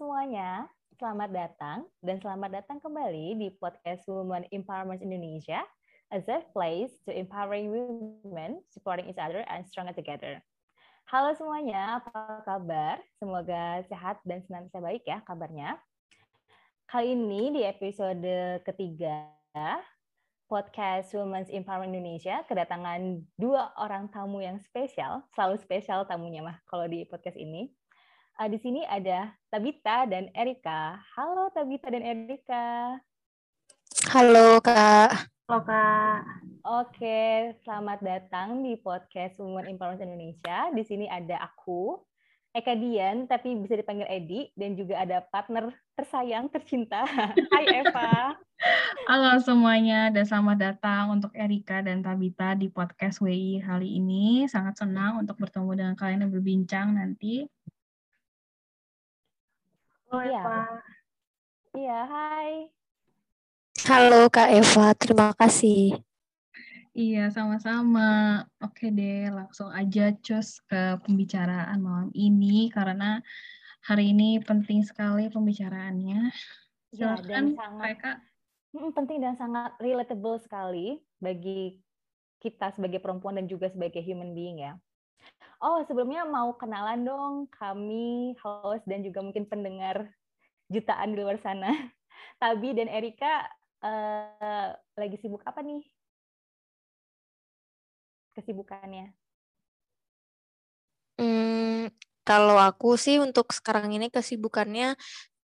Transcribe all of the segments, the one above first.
semuanya, selamat datang dan selamat datang kembali di podcast Women Empowerment Indonesia, a safe place to empowering women, supporting each other and stronger together. Halo semuanya, apa kabar? Semoga sehat dan senantiasa baik ya kabarnya. Kali ini di episode ketiga podcast Women's Empowerment Indonesia kedatangan dua orang tamu yang spesial, selalu spesial tamunya mah kalau di podcast ini. Uh, di sini ada Tabita dan Erika. Halo Tabita dan Erika. Halo Kak. Halo Kak. Oke, selamat datang di podcast Women Empowerment Indonesia. Di sini ada aku, Eka Dian, tapi bisa dipanggil Edi, dan juga ada partner tersayang, tercinta. Hai Eva. Halo semuanya, dan selamat datang untuk Erika dan Tabita di podcast WI kali ini. Sangat senang untuk bertemu dengan kalian dan berbincang nanti. Halo iya. Eva. Iya, hai. Halo Kak Eva, terima kasih. Iya, sama-sama. Oke deh, langsung aja cus ke pembicaraan malam ini karena hari ini penting sekali pembicaraannya. Iya, Silakan, ya, dan sangat mereka. penting dan sangat relatable sekali bagi kita sebagai perempuan dan juga sebagai human being ya. Oh, sebelumnya mau kenalan dong kami host dan juga mungkin pendengar jutaan di luar sana. Tabi dan Erika uh, lagi sibuk apa nih? Kesibukannya? Hmm, kalau aku sih untuk sekarang ini kesibukannya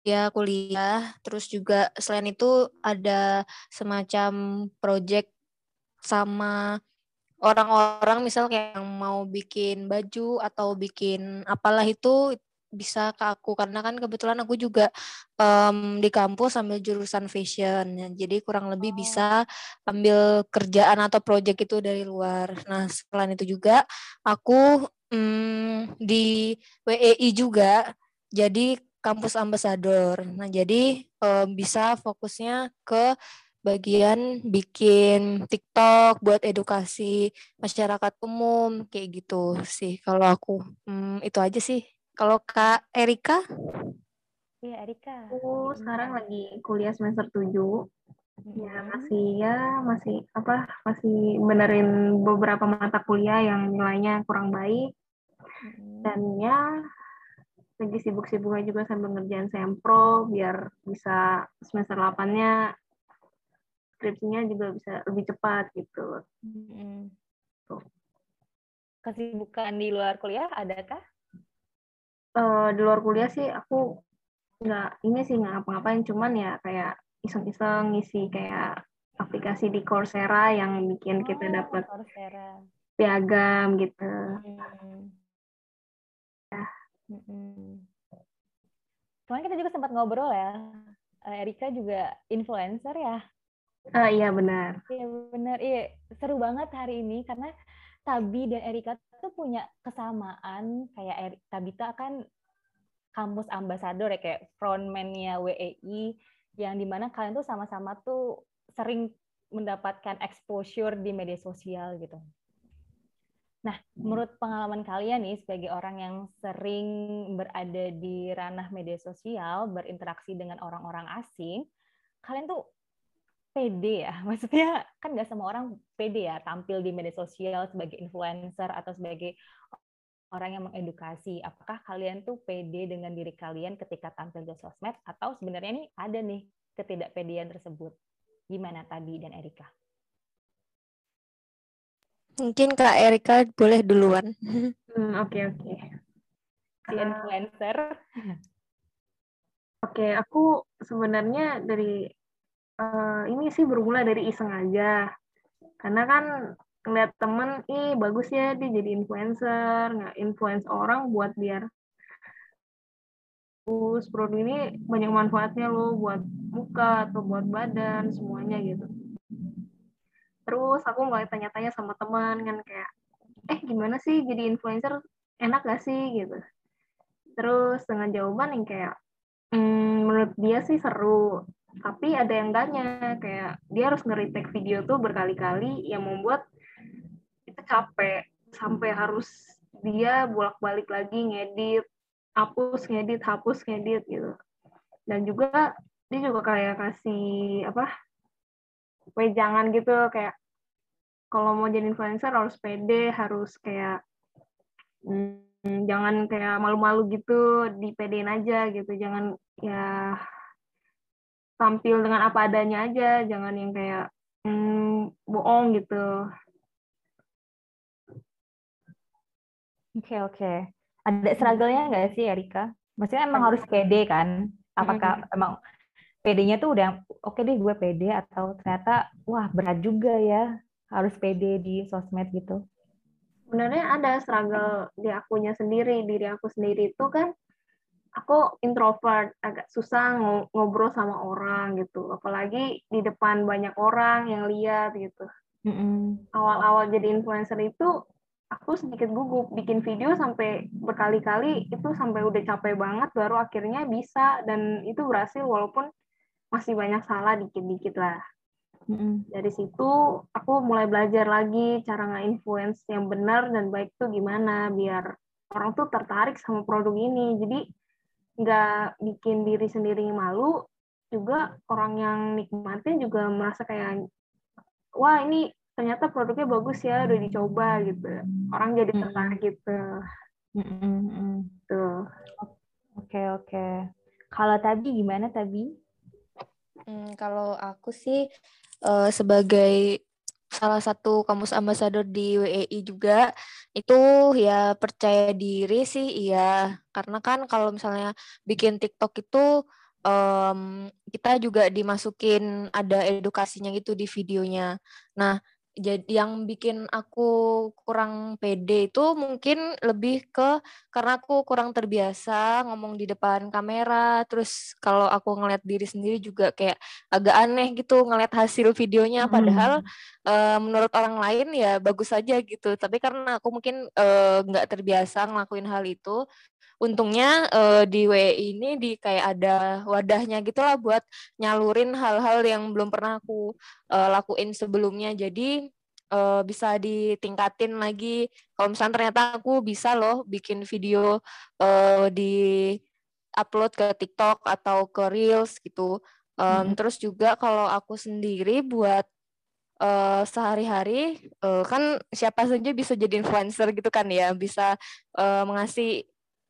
ya kuliah, terus juga selain itu ada semacam project sama orang-orang misal kayak yang mau bikin baju atau bikin apalah itu bisa ke aku karena kan kebetulan aku juga um, di kampus ambil jurusan fashion ya, jadi kurang lebih oh. bisa ambil kerjaan atau project itu dari luar. Nah selain itu juga aku um, di WEI juga jadi kampus ambasador. Nah jadi um, bisa fokusnya ke bagian bikin TikTok buat edukasi masyarakat umum kayak gitu sih kalau aku. Hmm, itu aja sih. Kalau Kak Erika? Iya Erika. Aku sekarang lagi kuliah semester 7 ya masih ya masih apa masih benerin beberapa mata kuliah yang nilainya kurang baik. Dan ya lagi sibuk-sibuknya juga sambil ngerjain sempro biar bisa semester 8-nya skripsinya juga bisa lebih cepat gitu. Hmm. Kesibukan di luar kuliah adakah? Uh, di luar kuliah sih aku nggak ini sih nggak apa-ngapain cuman ya kayak iseng-iseng ngisi kayak aplikasi di Coursera yang bikin oh, kita dapat piagam gitu. Hmm. Ya. Hmm. Kemarin kita juga sempat ngobrol ya. Eh, Erika juga influencer ya. Uh, iya benar. Iya benar. Iya seru banget hari ini karena Tabi dan Erika tuh punya kesamaan kayak Eri, Tabita kan kampus ambasador ya kayak frontman-nya WEI yang di mana kalian tuh sama-sama tuh sering mendapatkan exposure di media sosial gitu. Nah, menurut pengalaman kalian nih sebagai orang yang sering berada di ranah media sosial, berinteraksi dengan orang-orang asing, kalian tuh pede ya. Maksudnya kan nggak semua orang pede ya tampil di media sosial sebagai influencer atau sebagai orang yang mengedukasi. Apakah kalian tuh pede dengan diri kalian ketika tampil di sosmed? Atau sebenarnya ini ada nih ketidakpedean tersebut? Gimana tadi dan Erika? Mungkin kak Erika boleh duluan. Hmm, oke oke. Si influencer. oke okay, aku sebenarnya dari uh, ini sih bermula dari iseng aja. Karena kan ngeliat temen, ih bagus ya dia jadi influencer, nggak influence orang buat biar terus produk ini banyak manfaatnya loh buat muka atau buat badan semuanya gitu. Terus aku mulai tanya-tanya sama teman kan kayak, eh gimana sih jadi influencer enak gak sih gitu. Terus dengan jawaban yang kayak, hmm, menurut dia sih seru, tapi ada yang tanya kayak dia harus nge-retake video tuh berkali-kali yang membuat itu capek. Sampai harus dia bolak-balik lagi ngedit hapus ngedit hapus ngedit gitu. Dan juga dia juga kayak kasih apa wejangan gitu kayak kalau mau jadi influencer harus pede harus kayak hmm, jangan kayak malu-malu gitu dipedein aja gitu. Jangan ya tampil dengan apa adanya aja jangan yang kayak hmm, bohong gitu Oke, okay, oke. Okay. Ada struggle-nya nggak sih, Erika? Maksudnya emang harus pede kan? Apakah mm-hmm. emang PD-nya tuh udah oke okay deh gue pede atau ternyata wah berat juga ya harus pede di sosmed gitu? Sebenarnya ada struggle di akunya sendiri, diri aku sendiri itu kan aku introvert, agak susah ngobrol sama orang gitu. Apalagi di depan banyak orang yang lihat gitu. Mm-hmm. Awal-awal jadi influencer itu aku sedikit gugup bikin video sampai berkali-kali itu sampai udah capek banget baru akhirnya bisa dan itu berhasil walaupun masih banyak salah dikit-dikit lah. Mm-hmm. Dari situ aku mulai belajar lagi cara nge-influence yang benar dan baik tuh gimana biar orang tuh tertarik sama produk ini. Jadi nggak bikin diri sendiri malu, juga orang yang nikmatin juga merasa kayak wah ini ternyata produknya bagus ya udah dicoba gitu. Orang jadi tertarik gitu. Mm tuh. Oke oke. Kalau tadi gimana tadi hmm, kalau aku sih uh, sebagai salah satu kamus ambasador di WEI juga itu ya percaya diri sih iya karena kan kalau misalnya bikin TikTok itu um, kita juga dimasukin ada edukasinya gitu di videonya. Nah, jadi yang bikin aku kurang pede itu mungkin lebih ke karena aku kurang terbiasa ngomong di depan kamera terus kalau aku ngeliat diri sendiri juga kayak agak aneh gitu ngeliat hasil videonya padahal hmm. uh, menurut orang lain ya bagus saja gitu tapi karena aku mungkin nggak uh, terbiasa ngelakuin hal itu untungnya uh, di WE ini di kayak ada wadahnya gitulah buat nyalurin hal-hal yang belum pernah aku uh, lakuin sebelumnya. Jadi uh, bisa ditingkatin lagi. Kalau misalnya ternyata aku bisa loh bikin video uh, di upload ke TikTok atau ke Reels gitu. Um, hmm. terus juga kalau aku sendiri buat uh, sehari-hari uh, kan siapa saja bisa jadi influencer gitu kan ya. Bisa uh, mengasih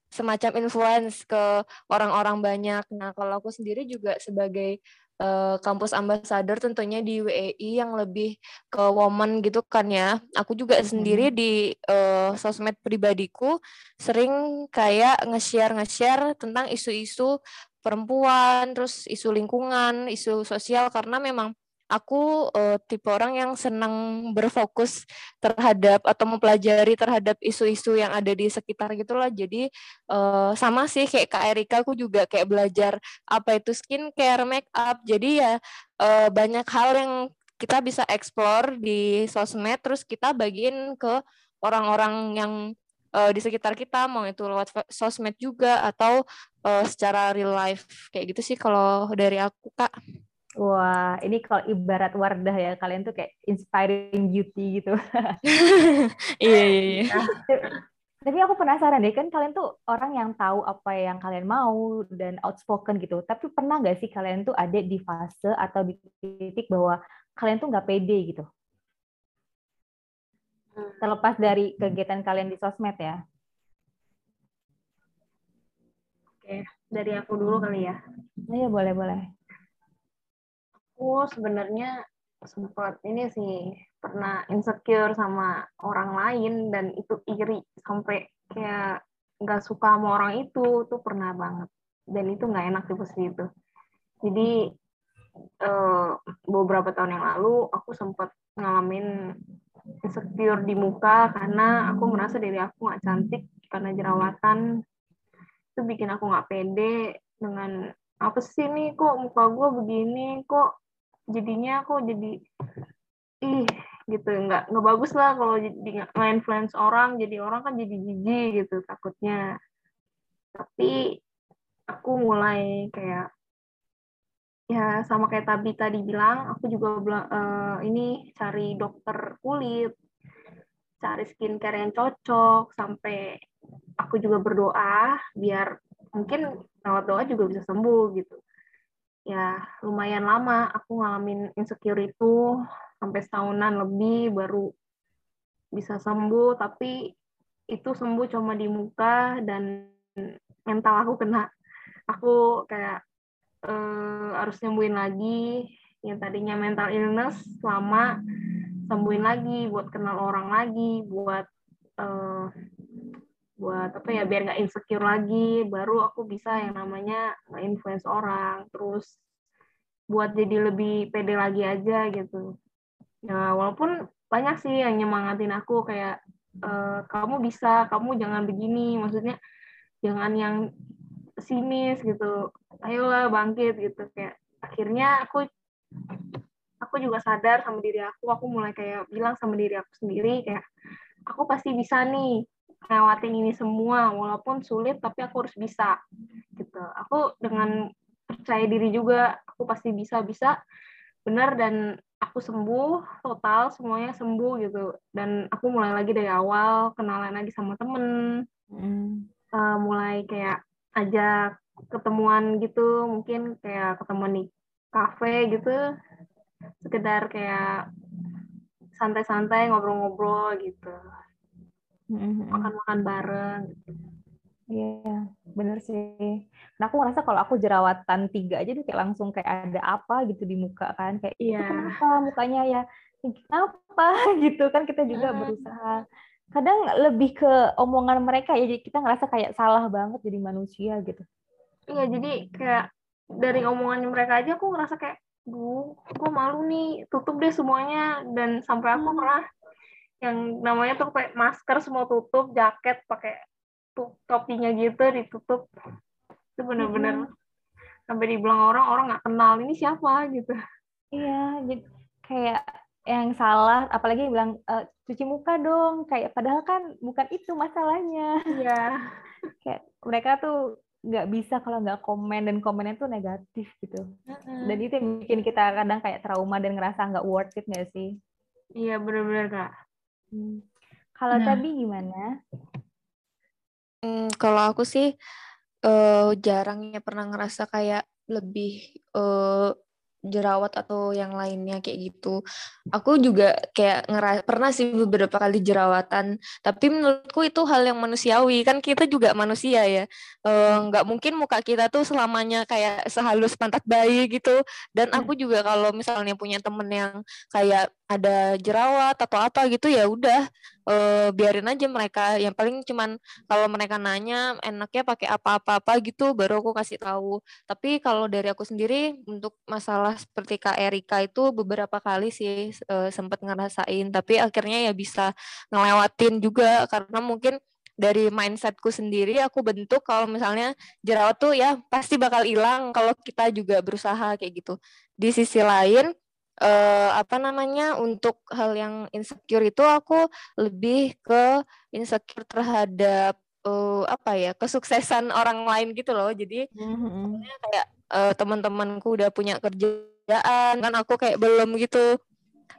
semacam influence ke orang-orang banyak. Nah, kalau aku sendiri juga sebagai uh, kampus ambassador tentunya di WEI yang lebih ke woman gitu kan ya. Aku juga hmm. sendiri di uh, sosmed pribadiku sering kayak nge-share nge-share tentang isu-isu perempuan, terus isu lingkungan, isu sosial karena memang aku uh, tipe orang yang senang berfokus terhadap atau mempelajari terhadap isu-isu yang ada di sekitar gitulah. Jadi uh, sama sih kayak Kak Erika aku juga kayak belajar apa itu skincare, make up. Jadi ya uh, banyak hal yang kita bisa explore di sosmed terus kita bagiin ke orang-orang yang uh, di sekitar kita mau itu lewat sosmed juga atau uh, secara real life kayak gitu sih kalau dari aku Kak. Wah, ini kalau ibarat Wardah ya, kalian tuh kayak inspiring beauty gitu. iya, iya, iya. Nah, tapi aku penasaran deh, kan kalian tuh orang yang tahu apa yang kalian mau dan outspoken gitu. Tapi pernah nggak sih kalian tuh ada di fase atau di titik bahwa kalian tuh nggak pede gitu? Terlepas dari kegiatan kalian di sosmed ya. Oke, dari aku dulu kali ya. Iya, boleh, boleh aku sebenarnya sempat ini sih pernah insecure sama orang lain dan itu iri sampai kayak nggak suka sama orang itu tuh pernah banget. Dan itu nggak enak di posisi itu. Jadi eh, beberapa tahun yang lalu aku sempat ngalamin insecure di muka karena aku merasa diri aku nggak cantik karena jerawatan. Itu bikin aku nggak pede dengan apa sih nih kok muka gue begini? Kok jadinya aku jadi ih gitu. Nggak nggak bagus lah kalau jadi nge-influence orang. Jadi orang kan jadi jijik gitu takutnya. Tapi aku mulai kayak ya sama kayak Tabi tadi bilang aku juga uh, ini cari dokter kulit cari skincare yang cocok sampai aku juga berdoa biar mungkin lewat doa juga bisa sembuh gitu ya lumayan lama aku ngalamin insecure itu sampai setahunan lebih baru bisa sembuh. Tapi itu sembuh cuma di muka dan mental aku kena. Aku kayak uh, harus nyembuhin lagi. Yang tadinya mental illness lama sembuhin lagi buat kenal orang lagi buat uh, buat apa ya biar nggak insecure lagi. Baru aku bisa yang namanya nge-influence orang terus buat jadi lebih pede lagi aja gitu. Ya walaupun banyak sih yang nyemangatin aku kayak e, kamu bisa kamu jangan begini. Maksudnya jangan yang sinis gitu. Ayolah bangkit gitu. Kayak akhirnya aku aku juga sadar sama diri aku. Aku mulai kayak bilang sama diri aku sendiri kayak aku pasti bisa nih lewatin ini semua walaupun sulit tapi aku harus bisa gitu aku dengan percaya diri juga aku pasti bisa bisa benar dan aku sembuh total semuanya sembuh gitu dan aku mulai lagi dari awal kenalan lagi sama temen mm. uh, mulai kayak ajak ketemuan gitu mungkin kayak ketemuan di kafe gitu sekedar kayak santai-santai ngobrol-ngobrol gitu. Makan-makan bareng Iya, yeah, bener sih. Nah, aku ngerasa kalau aku jerawatan tiga aja tuh kayak langsung kayak ada apa gitu di muka kan. Kayak, yeah. kenapa mukanya ya? Kenapa gitu kan kita juga berusaha. Kadang lebih ke omongan mereka ya, jadi kita ngerasa kayak salah banget jadi manusia gitu. Iya, jadi kayak dari omongan mereka aja aku ngerasa kayak, duh, gue malu nih, tutup deh semuanya. Dan sampai aku hmm. pernah yang namanya tuh pakai masker semua tutup, jaket pakai topinya gitu ditutup. Itu bener-bener hmm. sampai dibilang orang orang nggak kenal ini siapa gitu. Iya, jadi kayak yang salah, apalagi bilang e, cuci muka dong, kayak padahal kan bukan itu masalahnya. Iya. kayak mereka tuh nggak bisa kalau nggak komen dan komennya tuh negatif gitu. Uh-huh. Dan itu yang bikin kita kadang kayak trauma dan ngerasa nggak worth it nggak sih? Iya benar-benar kak. Hmm. Kalau nah. Tabi gimana? Hmm, kalau aku sih uh, jarangnya pernah ngerasa kayak lebih uh, jerawat atau yang lainnya kayak gitu. Aku juga kayak ngeras pernah sih beberapa kali jerawatan, tapi menurutku itu hal yang manusiawi kan kita juga manusia ya. nggak e, mungkin muka kita tuh selamanya kayak sehalus pantat bayi gitu. Dan aku hmm. juga kalau misalnya punya temen yang kayak ada jerawat atau apa gitu ya udah uh, biarin aja mereka. Yang paling cuman kalau mereka nanya enaknya pakai apa-apa-apa gitu baru aku kasih tahu. Tapi kalau dari aku sendiri untuk masalah seperti Kak Erika itu beberapa kali sih uh, sempat ngerasain. Tapi akhirnya ya bisa ngelewatin juga karena mungkin dari mindsetku sendiri aku bentuk kalau misalnya jerawat tuh ya pasti bakal hilang kalau kita juga berusaha kayak gitu. Di sisi lain uh, apa namanya untuk hal yang insecure itu aku lebih ke insecure terhadap uh, apa ya kesuksesan orang lain gitu loh jadi mm-hmm. kayak uh, teman-temanku udah punya kerjaan kan aku kayak belum gitu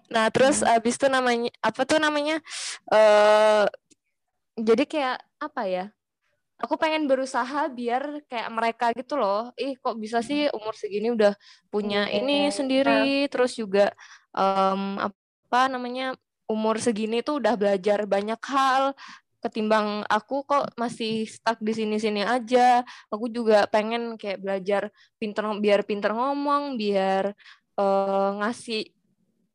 nah terus mm-hmm. abis itu namanya apa tuh namanya uh, jadi kayak apa ya aku pengen berusaha biar kayak mereka gitu loh. Ih kok bisa sih umur segini udah punya ini sendiri terus juga um, apa namanya umur segini tuh udah belajar banyak hal. Ketimbang aku kok masih stuck di sini-sini aja. Aku juga pengen kayak belajar pinter biar pinter ngomong biar uh, ngasih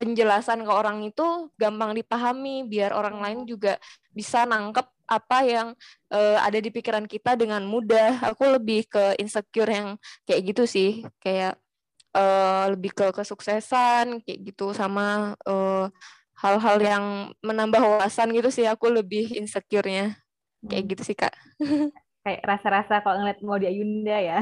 penjelasan ke orang itu gampang dipahami biar orang lain juga bisa nangkep apa yang uh, ada di pikiran kita dengan mudah. Aku lebih ke insecure yang kayak gitu sih, kayak uh, lebih ke kesuksesan kayak gitu sama hal hal-hal yang menambah wawasan gitu sih. Aku lebih insecure-nya kayak hmm. gitu sih kak. kayak rasa-rasa kalau ngeliat mau di Ayunda ya.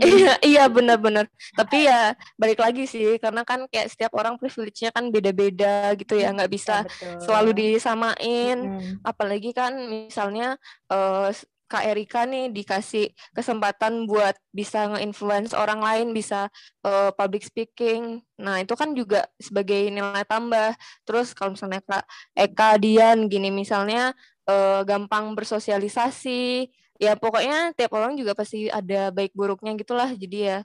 iya, iya benar-benar. Tapi ya balik lagi sih karena kan kayak setiap orang privilege-nya kan beda-beda gitu ya, nggak bisa ya, selalu disamain. Hmm. Apalagi kan misalnya uh, Kak Erika nih dikasih kesempatan buat bisa nge-influence orang lain, bisa uh, public speaking. Nah, itu kan juga sebagai nilai tambah. Terus kalau misalnya Kak Eka Dian gini misalnya uh, gampang bersosialisasi, ya pokoknya tiap orang juga pasti ada baik buruknya gitulah jadi ya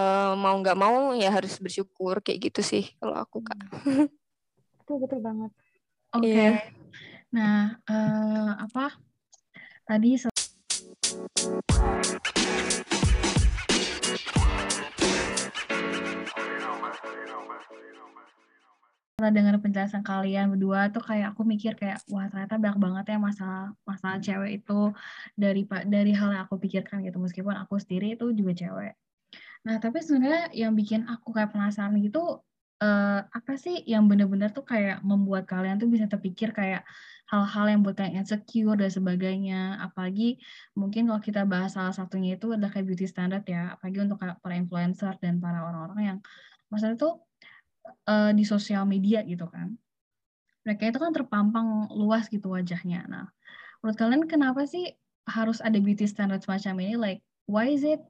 uh, mau nggak mau ya harus bersyukur kayak gitu sih kalau aku kak betul betul banget oke okay. Iya. yeah. nah uh, apa tadi setelah dengar penjelasan kalian berdua tuh kayak aku mikir kayak wah ternyata banyak banget ya masalah masalah cewek itu dari dari hal yang aku pikirkan gitu meskipun aku sendiri itu juga cewek. Nah tapi sebenarnya yang bikin aku kayak penasaran gitu uh, apa sih yang benar-benar tuh kayak membuat kalian tuh bisa terpikir kayak hal-hal yang buat kalian insecure dan sebagainya. Apalagi mungkin kalau kita bahas salah satunya itu adalah kayak beauty standard ya, apalagi untuk para influencer dan para orang-orang yang maksudnya tuh uh, di sosial media gitu kan. Mereka itu kan terpampang luas gitu wajahnya. Nah, menurut kalian kenapa sih harus ada beauty standard semacam ini? Like, why is it?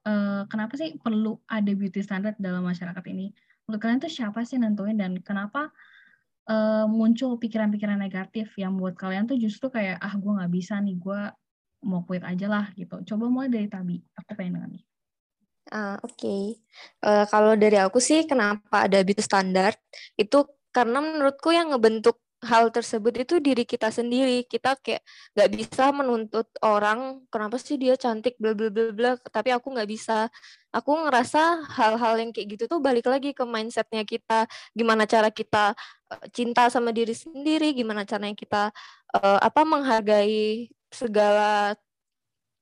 Uh, kenapa sih perlu ada beauty standard dalam masyarakat ini? Menurut kalian tuh siapa sih nentuin dan kenapa uh, muncul pikiran-pikiran negatif yang buat kalian tuh justru kayak ah gue nggak bisa nih gue mau quit aja lah gitu. Coba mulai dari Tabi. Aku pengen dengar nih. Uh, Oke, okay. uh, eh, kalau dari aku sih kenapa ada beauty standar itu karena menurutku yang ngebentuk hal tersebut itu diri kita sendiri. Kita kayak nggak bisa menuntut orang kenapa sih dia cantik bla bla bla bla, tapi aku nggak bisa. Aku ngerasa hal-hal yang kayak gitu tuh balik lagi ke mindsetnya kita. Gimana cara kita uh, cinta sama diri sendiri, gimana caranya kita uh, apa menghargai segala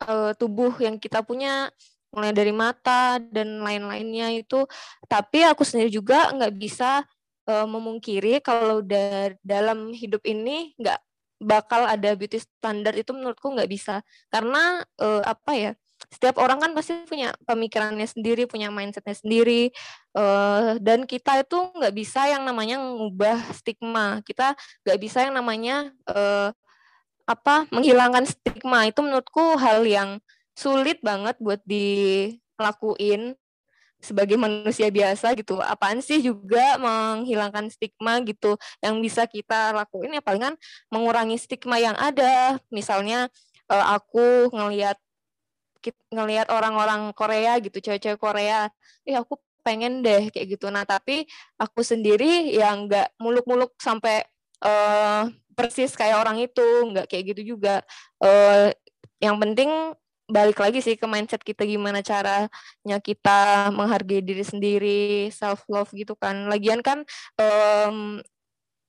uh, tubuh yang kita punya mulai dari mata dan lain-lainnya itu. Tapi aku sendiri juga nggak bisa uh, memungkiri kalau da dalam hidup ini nggak bakal ada beauty standar itu menurutku nggak bisa. Karena uh, apa ya setiap orang kan pasti punya pemikirannya sendiri, punya mindsetnya sendiri, uh, dan kita itu nggak bisa yang namanya mengubah stigma, kita nggak bisa yang namanya uh, apa menghilangkan stigma. Itu menurutku hal yang sulit banget buat dilakuin sebagai manusia biasa gitu. Apaan sih juga menghilangkan stigma gitu yang bisa kita lakuin ya palingan mengurangi stigma yang ada. Misalnya uh, aku ngelihat ngelihat orang-orang Korea gitu, cewek-cewek Korea, eh aku pengen deh kayak gitu. Nah, tapi aku sendiri yang nggak muluk-muluk sampai uh, persis kayak orang itu, nggak kayak gitu juga. Uh, yang penting balik lagi sih ke mindset kita gimana caranya kita menghargai diri sendiri, self love gitu kan. Lagian kan um,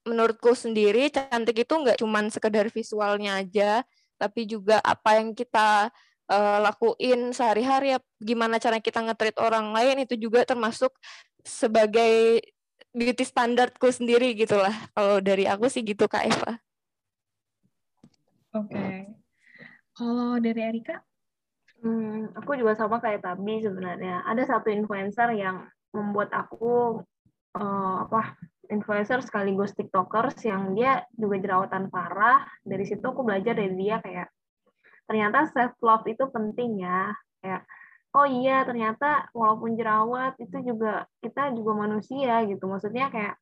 menurutku sendiri cantik itu nggak cuman sekedar visualnya aja, tapi juga apa yang kita uh, lakuin sehari-hari, gimana cara kita ngetrit orang lain itu juga termasuk sebagai beauty standardku sendiri gitulah. Kalau dari aku sih gitu Kak Eva. Oke. Okay. Kalau dari Erika? Hmm, aku juga sama kayak Tabi sebenarnya. Ada satu influencer yang membuat aku uh, apa influencer sekaligus tiktokers yang dia juga jerawatan parah. Dari situ aku belajar dari dia kayak ternyata self love itu penting ya. Kayak oh iya ternyata walaupun jerawat itu juga kita juga manusia gitu. Maksudnya kayak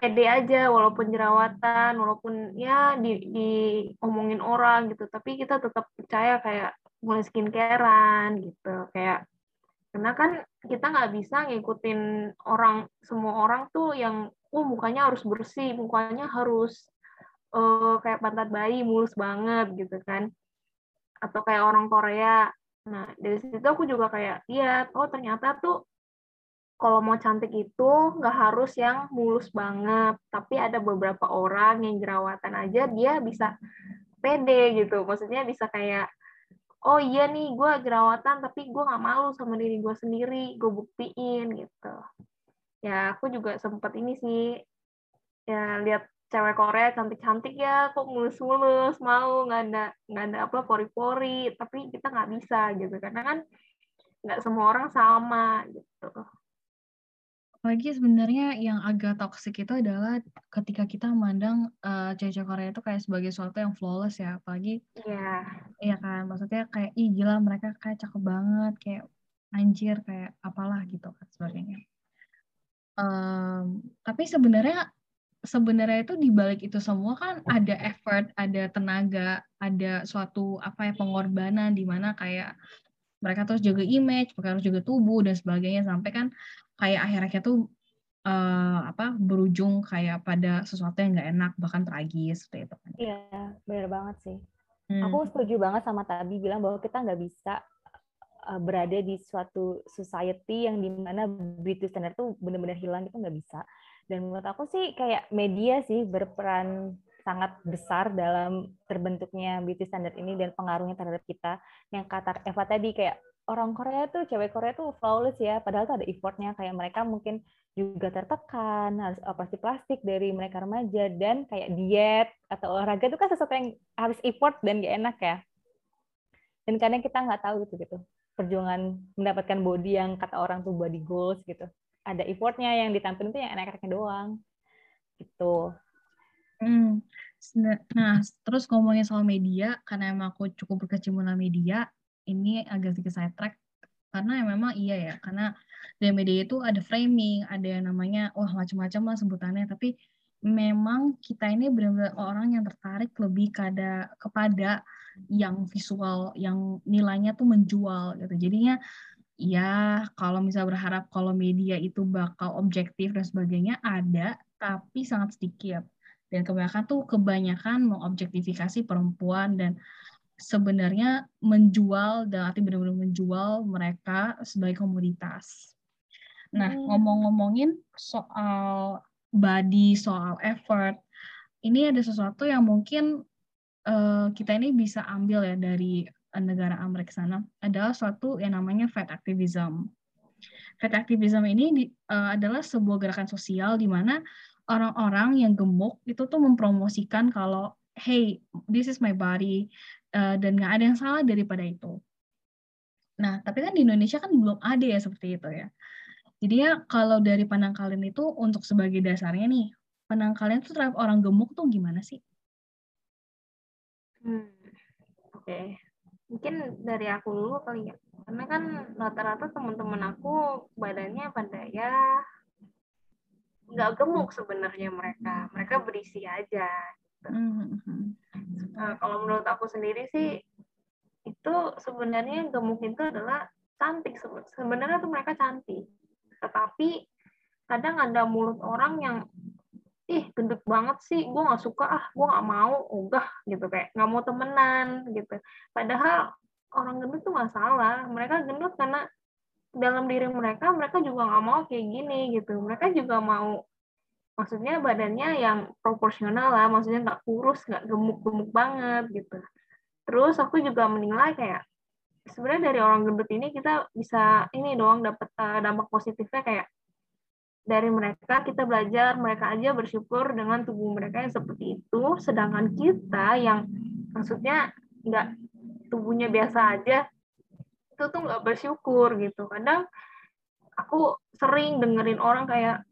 pede aja walaupun jerawatan walaupun ya di diomongin orang gitu. Tapi kita tetap percaya kayak mulai skincarean gitu. Kayak karena kan kita nggak bisa ngikutin orang semua orang tuh yang oh mukanya harus bersih mukanya harus uh, kayak pantat bayi mulus banget gitu kan. Atau kayak orang Korea. Nah dari situ aku juga kayak lihat oh ternyata tuh kalau mau cantik itu nggak harus yang mulus banget, tapi ada beberapa orang yang jerawatan aja dia bisa pede gitu. Maksudnya bisa kayak, oh iya nih gue jerawatan tapi gue nggak malu sama diri gue sendiri, gue buktiin gitu. Ya aku juga sempet ini sih, ya lihat cewek Korea cantik-cantik ya kok mulus-mulus mau nggak ada nggak ada apa pori-pori tapi kita nggak bisa gitu karena kan nggak semua orang sama gitu Apalagi sebenarnya yang agak toksik itu adalah ketika kita memandang uh, cewek Korea itu kayak sebagai sesuatu yang flawless ya, apalagi Iya. Iya kan, maksudnya kayak ih gila mereka kayak cakep banget, kayak anjir kayak apalah gitu kan sebagainya. Um, tapi sebenarnya sebenarnya itu di balik itu semua kan ada effort, ada tenaga, ada suatu apa ya pengorbanan di mana kayak mereka terus jaga image, mereka harus jaga tubuh dan sebagainya sampai kan kayak akhir-akhirnya tuh uh, apa berujung kayak pada sesuatu yang nggak enak bahkan tragis seperti itu kan. Iya, benar banget sih. Hmm. Aku setuju banget sama Tabi bilang bahwa kita nggak bisa uh, berada di suatu society yang di mana beauty standard tuh benar-benar hilang itu nggak bisa. Dan menurut aku sih kayak media sih berperan sangat besar dalam terbentuknya beauty standard ini dan pengaruhnya terhadap kita. Yang kata Eva tadi kayak orang Korea tuh, cewek Korea tuh flawless ya, padahal tuh ada effortnya kayak mereka mungkin juga tertekan, harus operasi plastik dari mereka remaja, dan kayak diet atau olahraga itu kan sesuatu yang harus effort dan gak enak ya. Dan kadang kita nggak tahu gitu gitu perjuangan mendapatkan body yang kata orang tuh body goals gitu. Ada effortnya yang ditampilkan itu yang enak-enaknya doang. Gitu. Hmm. Nah, terus ngomongin soal media, karena emang aku cukup berkecimpung media, ini agak sedikit side track karena ya memang iya ya karena media itu ada framing ada yang namanya wah macam-macam lah sebutannya tapi memang kita ini benar-benar orang yang tertarik lebih kada kepada yang visual yang nilainya tuh menjual gitu. Jadinya ya kalau misal berharap kalau media itu bakal objektif dan sebagainya ada tapi sangat sedikit. Dan kebanyakan tuh kebanyakan mengobjektifikasi perempuan dan sebenarnya menjual dan arti benar-benar menjual mereka sebagai komoditas. Nah, hmm. ngomong-ngomongin soal body, soal effort, ini ada sesuatu yang mungkin uh, kita ini bisa ambil ya dari negara Amerika sana adalah suatu yang namanya fat activism. Fat activism ini di, uh, adalah sebuah gerakan sosial di mana orang-orang yang gemuk itu tuh mempromosikan kalau hey, this is my body, uh, dan nggak ada yang salah daripada itu. Nah, tapi kan di Indonesia kan belum ada ya seperti itu ya. Jadi ya kalau dari pandang kalian itu untuk sebagai dasarnya nih, pandang kalian tuh terhadap orang gemuk tuh gimana sih? Hmm, oke. Okay. Mungkin dari aku dulu kali ya. Karena kan rata-rata teman-teman aku badannya pada ya nggak gemuk sebenarnya mereka. Mereka berisi aja. Uh, kalau menurut aku sendiri sih itu sebenarnya gemuk itu adalah cantik. Sebenarnya tuh mereka cantik. Tetapi kadang ada mulut orang yang ih gendut banget sih gue nggak suka ah gue nggak mau ogah gitu. Kayak nggak mau temenan gitu. Padahal orang gendut tuh nggak salah. Mereka gendut karena dalam diri mereka mereka juga nggak mau kayak gini gitu. Mereka juga mau maksudnya badannya yang proporsional lah maksudnya nggak kurus nggak gemuk-gemuk banget gitu. Terus aku juga menilai kayak sebenarnya dari orang gendut ini kita bisa ini doang dapat uh, dampak positifnya kayak dari mereka kita belajar mereka aja bersyukur dengan tubuh mereka yang seperti itu. Sedangkan kita yang maksudnya nggak tubuhnya biasa aja itu tuh nggak bersyukur gitu. Kadang aku sering dengerin orang kayak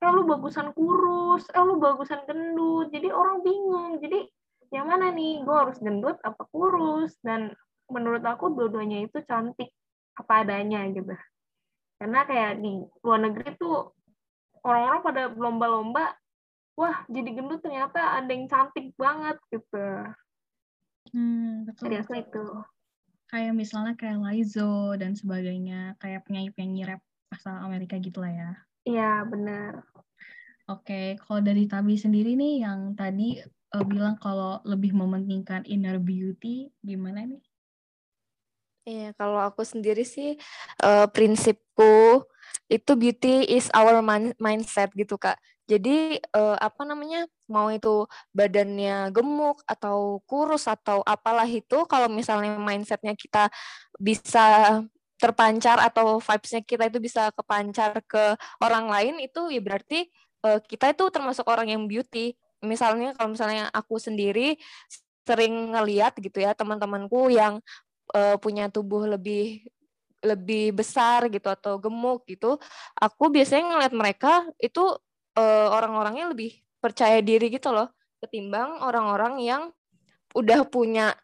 eh lu bagusan kurus, eh lu bagusan gendut. Jadi orang bingung. Jadi yang mana nih? Gue harus gendut apa kurus? Dan menurut aku dua-duanya itu cantik apa adanya gitu. Karena kayak di luar negeri tuh orang-orang pada lomba-lomba, wah jadi gendut ternyata ada yang cantik banget gitu. Hmm, betul. Jadi aku itu. Kayak misalnya kayak Laizo dan sebagainya, kayak penyanyi-penyanyi rap asal Amerika gitu lah ya. Iya, benar. Oke, kalau dari Tabi sendiri nih yang tadi uh, bilang kalau lebih mementingkan inner beauty, gimana nih? Iya, kalau aku sendiri sih uh, prinsipku itu beauty is our mindset gitu kak. Jadi uh, apa namanya mau itu badannya gemuk atau kurus atau apalah itu, kalau misalnya mindsetnya kita bisa terpancar atau vibesnya kita itu bisa kepancar ke orang lain itu ya berarti uh, kita itu termasuk orang yang beauty. Misalnya kalau misalnya aku sendiri sering ngeliat gitu ya teman-temanku yang uh, punya tubuh lebih lebih besar gitu atau gemuk gitu, aku biasanya ngeliat mereka itu uh, orang-orangnya lebih percaya diri gitu loh, ketimbang orang-orang yang udah punya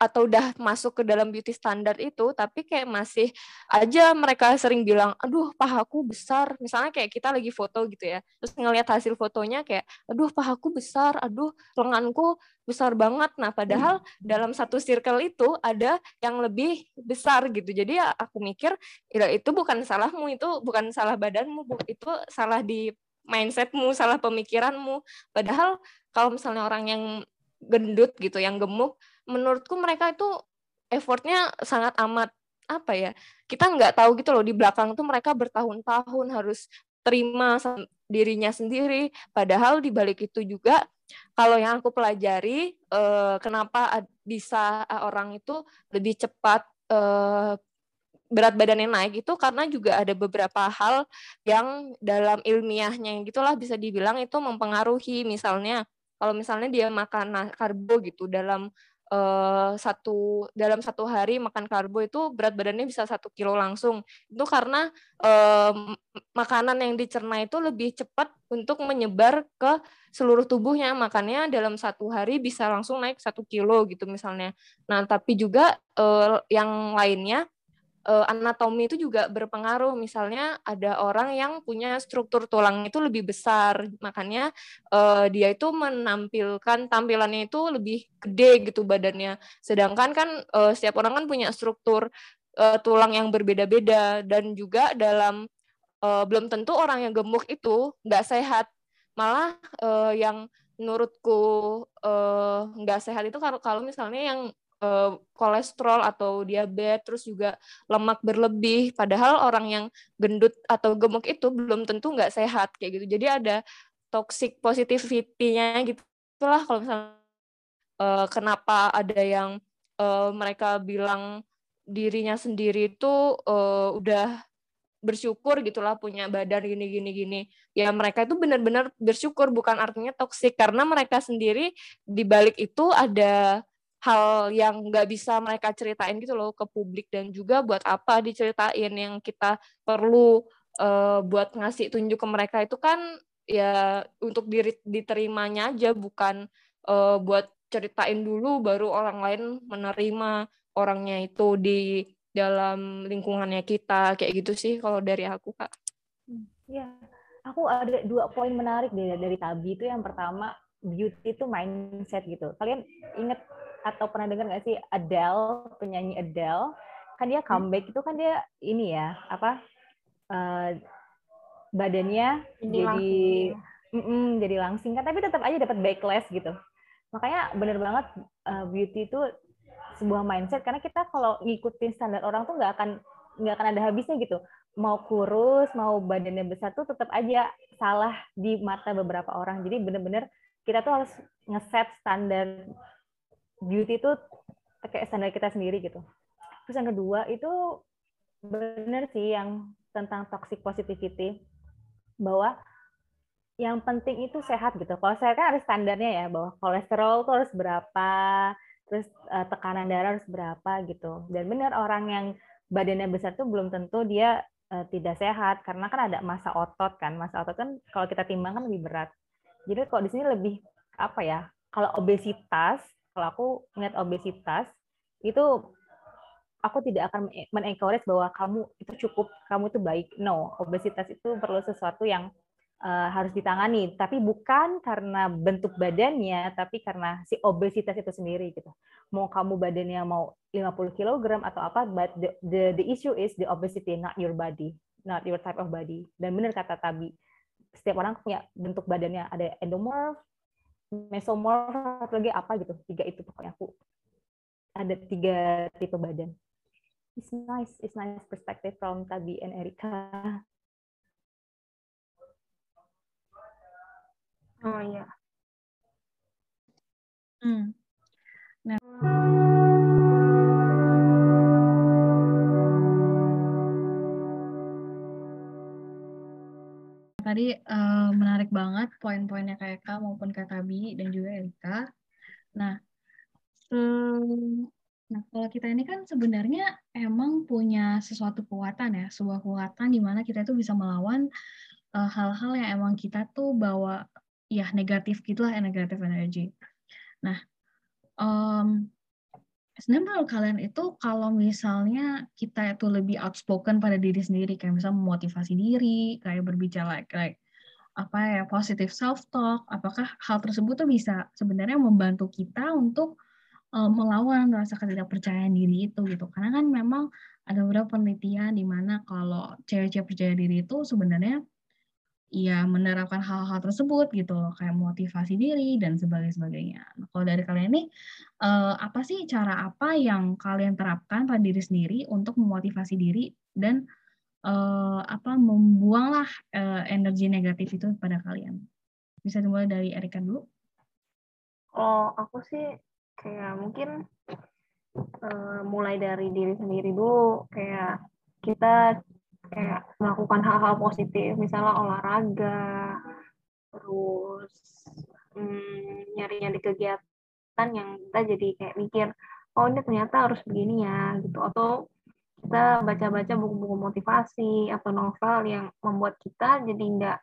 atau udah masuk ke dalam beauty standar itu tapi kayak masih aja mereka sering bilang aduh pahaku besar. Misalnya kayak kita lagi foto gitu ya terus ngelihat hasil fotonya kayak aduh pahaku besar aduh lenganku besar banget. Nah padahal hmm. dalam satu circle itu ada yang lebih besar gitu. Jadi ya aku mikir ya itu bukan salahmu itu bukan salah badanmu itu salah di mindsetmu salah pemikiranmu. Padahal kalau misalnya orang yang gendut gitu yang gemuk menurutku mereka itu effortnya sangat amat apa ya kita nggak tahu gitu loh di belakang tuh mereka bertahun-tahun harus terima dirinya sendiri. Padahal di balik itu juga kalau yang aku pelajari eh, kenapa bisa orang itu lebih cepat eh, berat badannya naik itu karena juga ada beberapa hal yang dalam ilmiahnya gitulah bisa dibilang itu mempengaruhi. Misalnya kalau misalnya dia makan karbo gitu dalam uh, satu dalam satu hari makan karbo itu berat badannya bisa satu kilo langsung. Itu karena uh, makanan yang dicerna itu lebih cepat untuk menyebar ke seluruh tubuhnya. Makanya dalam satu hari bisa langsung naik satu kilo gitu misalnya. Nah tapi juga uh, yang lainnya uh, anatomi itu juga berpengaruh. Misalnya ada orang yang punya struktur tulang itu lebih besar, makanya uh, dia itu menampilkan tampilannya itu lebih gede gitu badannya. Sedangkan kan uh, setiap orang kan punya struktur uh, tulang yang berbeda-beda dan juga dalam uh, belum tentu orang yang gemuk itu nggak sehat. Malah uh, yang menurutku nggak uh, sehat itu kalau kalau misalnya yang uh, kolesterol atau diabetes terus juga lemak berlebih. Padahal orang yang gendut atau gemuk itu belum tentu nggak sehat kayak gitu. Jadi ada toxic positivity-nya gitulah kalau misalnya uh, kenapa ada yang uh, mereka bilang dirinya sendiri itu uh, udah bersyukur gitulah punya badan gini gini gini. Ya mereka itu benar-benar bersyukur bukan artinya toksik karena mereka sendiri di balik itu ada hal yang nggak bisa mereka ceritain gitu loh ke publik dan juga buat apa diceritain yang kita perlu uh, buat ngasih tunjuk ke mereka itu kan ya untuk diri diterimanya aja bukan uh, buat ceritain dulu baru orang lain menerima orangnya itu di dalam lingkungannya kita kayak gitu sih kalau dari aku kak. Ya, aku ada dua poin menarik dari dari Tabi itu yang pertama beauty itu mindset gitu. Kalian inget atau pernah dengar nggak sih Adele penyanyi Adele? Kan dia hmm. comeback itu kan dia ini ya apa uh, badannya ini jadi mm -mm, jadi langsing kan tapi tetap aja dapat backlash gitu. Makanya bener banget uh, beauty itu sebuah mindset karena kita kalau ngikutin standar orang tuh nggak akan nggak akan ada habisnya gitu. Mau kurus mau badannya besar tuh tetap aja salah di mata beberapa orang. Jadi bener-bener kita tuh harus ngeset standar beauty itu kayak standar kita sendiri gitu. Terus yang kedua itu benar sih yang tentang toxic positivity bahwa yang penting itu sehat gitu. Kalau saya kan ada standarnya ya bahwa kolesterol tuh harus berapa, terus uh, tekanan darah harus berapa gitu. Dan benar orang yang badannya besar tuh belum tentu dia uh, tidak sehat karena kan ada masa otot kan. Masa otot kan kalau kita timbang kan lebih berat. Jadi kalau di sini lebih apa ya? Kalau obesitas kalau aku melihat obesitas itu aku tidak akan men-encourage bahwa kamu itu cukup, kamu itu baik. No, obesitas itu perlu sesuatu yang uh, harus ditangani, tapi bukan karena bentuk badannya, tapi karena si obesitas itu sendiri gitu. Mau kamu badannya mau 50 kg atau apa, but the, the the issue is the obesity, not your body, not your type of body. Dan benar kata Tabi, setiap orang punya bentuk badannya, ada endomorph, mesomorph atau lagi apa gitu. Tiga itu pokoknya aku ada tiga tipe badan. It's nice it's nice perspective from Tabi and Erika. Oh iya. Hmm. Tadi uh, menarik banget poin-poinnya kayak Kak maupun Kak Tabi dan juga Erika. Nah, nah kalau kita ini kan sebenarnya emang punya sesuatu kekuatan ya, sebuah kekuatan di mana kita itu bisa melawan eh, hal-hal uh, yang emang kita tuh bawa ya negatif gitulah, negatif energy. Nah, um, sebenarnya menurut kalian itu kalau misalnya kita itu lebih outspoken pada diri sendiri kayak misalnya memotivasi diri kayak berbicara like apa ya positive self talk apakah hal tersebut tuh bisa sebenarnya membantu kita untuk uh, melawan rasa ketidakpercayaan diri itu gitu. Karena kan memang ada beberapa penelitian di mana kalau cewek-cewek percaya diri itu sebenarnya ya menerapkan hal-hal tersebut gitu loh kayak motivasi diri dan sebagainya. Nah, kalau dari kalian ini uh, apa sih cara apa yang kalian terapkan pada diri sendiri untuk memotivasi diri dan uh, apa membuanglah uh, energi negatif itu pada kalian? Bisa dimulai dari Erika dulu. Oh, aku sih kayak mungkin uh, mulai dari diri sendiri dulu kayak kita kayak melakukan hal-hal positif misalnya olahraga terus hmm, nyari-nyari kegiatan yang kita jadi kayak mikir oh ini ternyata harus begini ya gitu. Atau kita baca-baca buku-buku motivasi atau novel yang membuat kita jadi enggak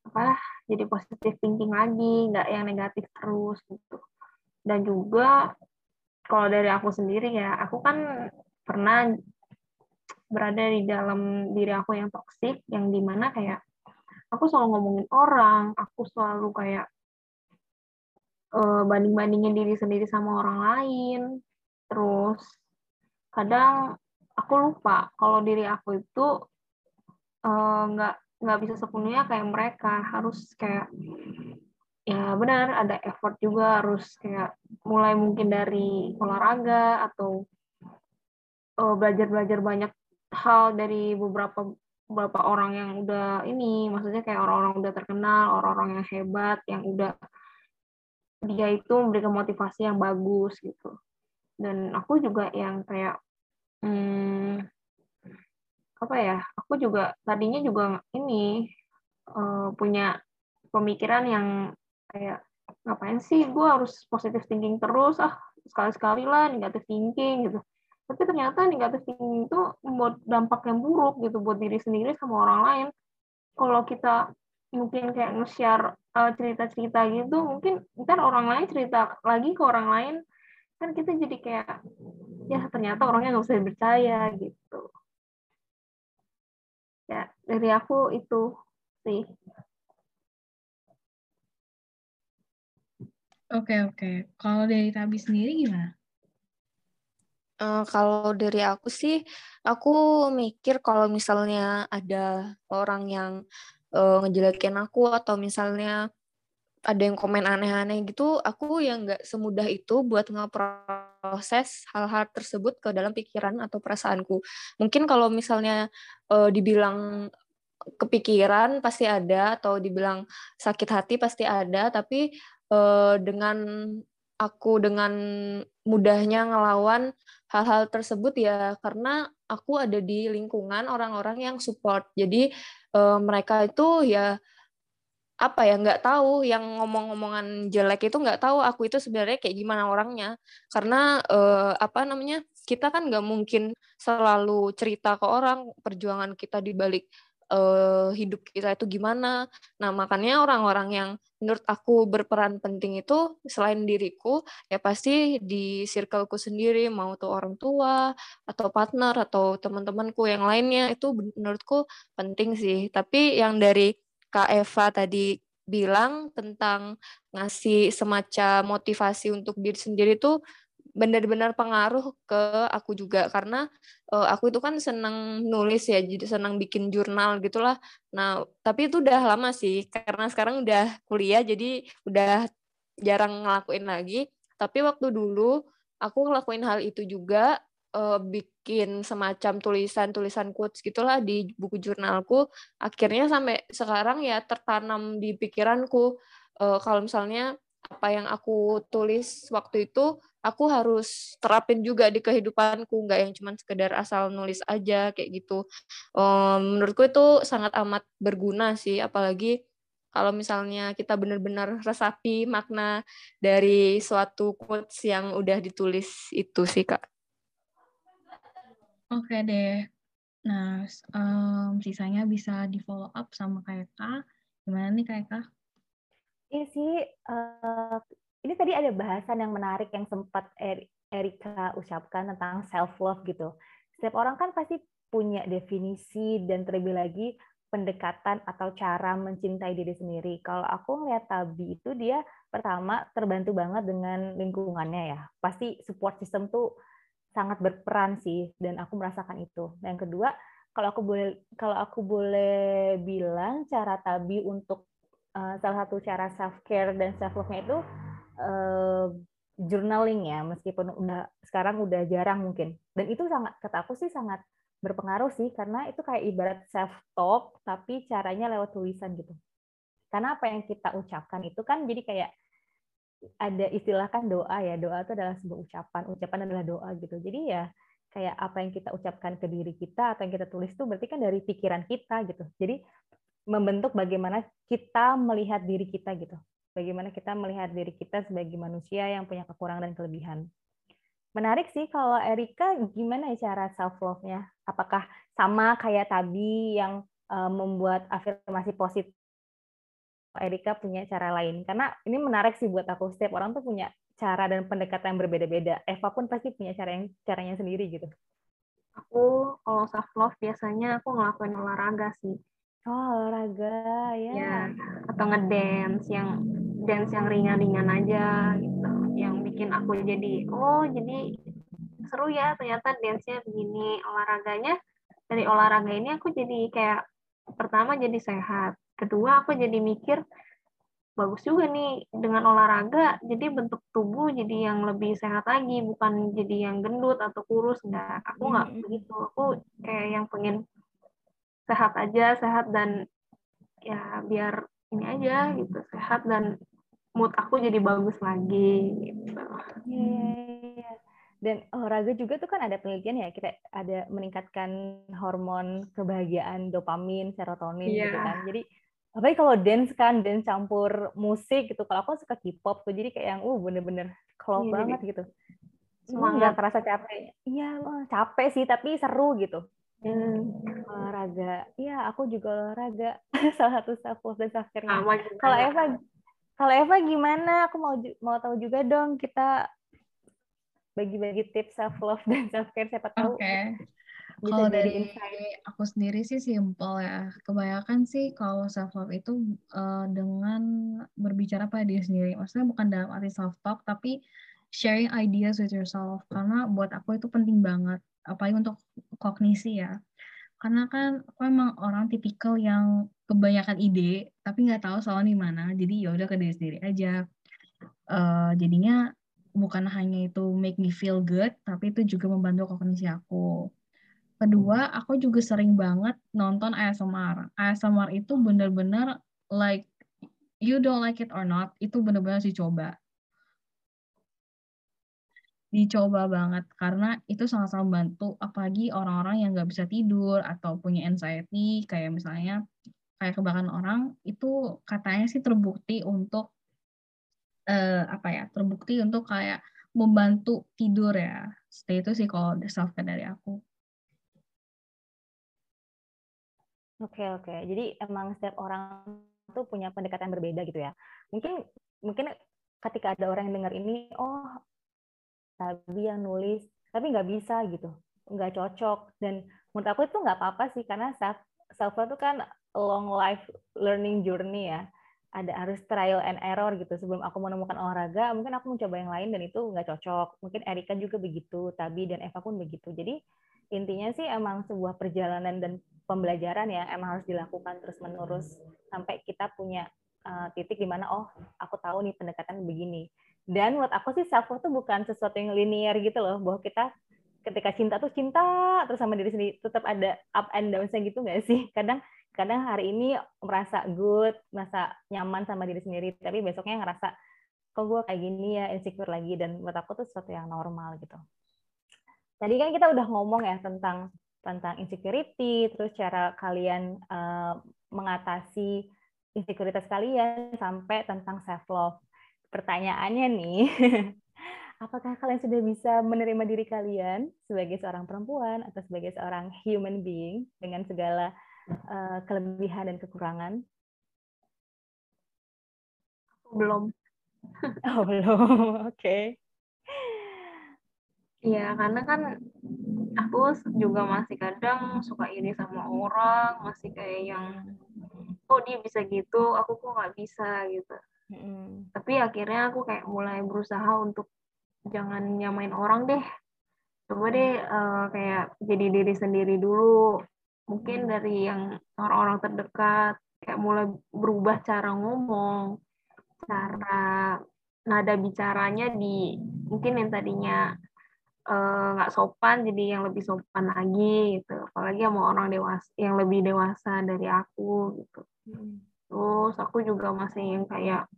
apa jadi positif thinking lagi nggak yang negatif terus gitu. Dan juga kalau dari aku sendiri ya aku kan pernah berada di dalam diri aku yang toksik yang di mana kayak aku selalu ngomongin orang aku selalu kayak uh, banding-bandingin diri sendiri sama orang lain. Terus kadang aku lupa kalau diri aku itu eh, nggak uh, nggak bisa sepenuhnya kayak mereka. Harus kayak ya benar ada effort juga. Harus kayak mulai mungkin dari olahraga atau uh, belajar belajar banyak hal dari beberapa beberapa orang yang udah ini maksudnya kayak orang-orang udah terkenal orang-orang yang hebat yang udah dia itu memberikan motivasi yang bagus gitu. Dan aku juga yang kayak hmm, apa ya aku juga tadinya juga ini uh, punya pemikiran yang kayak ngapain sih? Gue harus positive thinking terus. Ah sekali-sekali lah negative thinking gitu tapi ternyata negatif thinking itu membuat dampak yang buruk gitu buat diri sendiri sama orang lain kalau kita mungkin kayak nge-share uh, cerita-cerita gitu mungkin ntar orang lain cerita lagi ke orang lain kan kita jadi kayak ya ternyata orangnya nggak bisa dipercaya gitu ya dari aku itu sih Oke oke. Kalau dari Tabi sendiri gimana? Uh, kalau dari aku sih, aku mikir kalau misalnya ada orang yang uh, ngejelekin aku atau misalnya ada yang komen aneh-aneh gitu, aku yang nggak semudah itu buat ngeproses hal-hal tersebut ke dalam pikiran atau perasaanku. Mungkin kalau misalnya uh, dibilang kepikiran pasti ada atau dibilang sakit hati pasti ada, tapi uh, dengan aku dengan mudahnya ngelawan hal-hal tersebut ya karena aku ada di lingkungan orang-orang yang support. Jadi uh, mereka itu ya apa ya nggak tahu yang ngomong-ngomongan jelek itu nggak tahu aku itu sebenarnya kayak gimana orangnya karena uh, apa namanya kita kan nggak mungkin selalu cerita ke orang perjuangan kita di balik uh, hidup kita itu gimana. Nah, makanya orang-orang yang menurut aku berperan penting itu selain diriku, ya pasti di circleku sendiri, mau tuh orang tua, atau partner, atau teman-temanku yang lainnya, itu menurutku penting sih. Tapi yang dari Kak Eva tadi bilang tentang ngasih semacam motivasi untuk diri sendiri tuh benar-benar pengaruh ke aku juga. Karena uh, aku itu kan senang nulis ya jadi senang bikin jurnal gitulah. Nah tapi itu udah lama sih karena sekarang udah kuliah jadi udah jarang ngelakuin lagi. Tapi waktu dulu aku ngelakuin hal itu juga uh, bikin semacam tulisan-tulisan quotes gitulah di buku jurnalku. Akhirnya sampai sekarang ya tertanam di pikiranku. Uh, kalau misalnya apa yang aku tulis waktu itu aku harus terapin juga di kehidupanku nggak yang cuma sekedar asal nulis aja kayak gitu. Um, menurutku itu sangat amat berguna sih apalagi kalau misalnya kita benar-benar resapi makna dari suatu quotes yang udah ditulis itu sih kak. Oke deh. Nah um, sisanya bisa di follow up sama kak gimana nih kak Iya sih, uh, ini tadi ada bahasan yang menarik yang sempat Erika ucapkan tentang self love gitu. Setiap orang kan pasti punya definisi dan terlebih lagi pendekatan atau cara mencintai diri sendiri. Kalau aku ngeliat Tabi itu dia pertama terbantu banget dengan lingkungannya ya. Pasti support system tuh sangat berperan sih dan aku merasakan itu. Yang kedua, kalau aku boleh kalau aku boleh bilang cara Tabi untuk uh, salah satu cara self care dan self love-nya itu uh, journaling ya meskipun udah sekarang udah jarang mungkin. Dan itu sangat kata aku sih sangat berpengaruh sih karena itu kayak ibarat self talk tapi caranya lewat tulisan gitu. Karena apa yang kita ucapkan itu kan jadi kayak ada istilah kan doa ya doa itu adalah sebuah ucapan ucapan adalah doa gitu. Jadi ya kayak apa yang kita ucapkan ke diri kita atau yang kita tulis itu berarti kan dari pikiran kita gitu. Jadi membentuk bagaimana kita melihat diri kita gitu bagaimana kita melihat diri kita sebagai manusia yang punya kekurangan dan kelebihan. Menarik sih kalau Erika gimana ya cara self love-nya? Apakah sama kayak tadi yang uh, membuat afirmasi positif? Erika punya cara lain karena ini menarik sih buat aku setiap orang tuh punya cara dan pendekatan yang berbeda-beda. Eva pun pasti punya cara yang caranya sendiri gitu. Aku kalau self love biasanya aku ngelakuin olahraga sih. Oh, olahraga ya. Ya, atau ngedance yang dance yang ringan-ringan aja gitu yang bikin aku jadi oh jadi seru ya ternyata dance-nya begini olahraganya dari olahraga ini aku jadi kayak pertama jadi sehat kedua aku jadi mikir bagus juga nih dengan olahraga jadi bentuk tubuh jadi yang lebih sehat lagi bukan jadi yang gendut atau kurus enggak aku nggak hmm. begitu aku kayak yang pengen sehat aja sehat dan ya biar ini aja gitu sehat dan mood aku jadi bagus lagi gitu. Iya, iya. Dan olahraga juga tuh kan ada penelitian ya kita ada meningkatkan hormon kebahagiaan dopamin, serotonin yeah. gitu kan. Jadi apalagi kalau dance kan dance campur musik gitu. Kalau aku suka K-pop tuh jadi kayak yang uh bener-bener klop yeah, banget gitu. Semangat nggak terasa capek. Iya, capek sih tapi seru gitu. Hmm, olahraga. Iya, aku juga olahraga. Salah satu self love dan self care. Kalau Eva kalau Eva gimana? Aku mau mau tahu juga dong kita bagi-bagi tips self love dan self care siapa tahu. Oke. Okay. Kalau dari insight. aku sendiri sih simple ya. Kebanyakan sih kalau self love itu uh, dengan berbicara pada diri sendiri. Maksudnya bukan dalam arti self talk tapi sharing ideas with yourself. Karena buat aku itu penting banget. Apalagi untuk kognisi ya. Karena kan aku emang orang tipikal yang kebanyakan ide tapi nggak tahu soalnya di mana jadi ya udah ke diri sendiri aja. Uh, jadinya bukan hanya itu make me feel good tapi itu juga membantu kognisi aku. Kedua aku juga sering banget nonton ASMR ASMR itu bener-bener like you don't like it or not itu bener-bener dicoba dicoba banget. Karena itu sangat-sangat membantu apalagi orang-orang yang nggak bisa tidur atau punya anxiety kayak misalnya kayak kebakaran orang itu katanya sih terbukti untuk uh, apa ya terbukti untuk kayak membantu tidur ya. Stay itu sih kalau self care dari aku. Oke oke, jadi emang setiap orang tuh punya pendekatan berbeda gitu ya. Mungkin mungkin ketika ada orang yang dengar ini, oh tapi yang nulis, tapi nggak bisa gitu, nggak cocok. Dan menurut aku itu nggak apa-apa sih, karena self self itu kan long life learning journey ya. Ada harus trial and error gitu. Sebelum aku menemukan olahraga mungkin aku mencoba yang lain dan itu nggak cocok. Mungkin Erika juga begitu Tabi dan Eva pun begitu. Jadi intinya sih emang sebuah perjalanan dan pembelajaran ya emang harus dilakukan terus menerus sampai kita punya uh, titik di mana oh aku tahu nih pendekatan begini dan buat aku sih self love itu bukan sesuatu yang linear gitu loh bahwa kita ketika cinta tuh cinta terus sama diri sendiri tetap ada up and downs gitu nggak sih kadang kadang hari ini merasa good, merasa nyaman sama diri sendiri, tapi besoknya ngerasa kok gue kayak gini ya insecure lagi dan buat aku tuh sesuatu yang normal gitu. Tadi kan kita udah ngomong ya tentang tentang insecurity, terus cara kalian uh, mengatasi insekuritas kalian sampai tentang self love. Pertanyaannya nih, apakah kalian sudah bisa menerima diri kalian sebagai seorang perempuan atau sebagai seorang human being dengan segala uh, kelebihan dan kekurangan? Belum. Oh, belum. Oke. Iya, karena kan aku juga masih kadang suka iri sama orang, masih kayak yang kok dia bisa gitu, aku kok nggak bisa gitu. Mm-mm. Tapi akhirnya aku kayak mulai berusaha untuk jangan nyamain orang deh. Coba deh eh, kayak jadi diri sendiri dulu. Mungkin dari yang orang-orang terdekat, kayak mulai berubah cara ngomong, cara nada bicaranya di mungkin yang tadinya eh, nggak sopan jadi yang lebih sopan lagi gitu apalagi sama orang dewasa yang lebih dewasa dari aku gitu terus aku juga masih yang kayak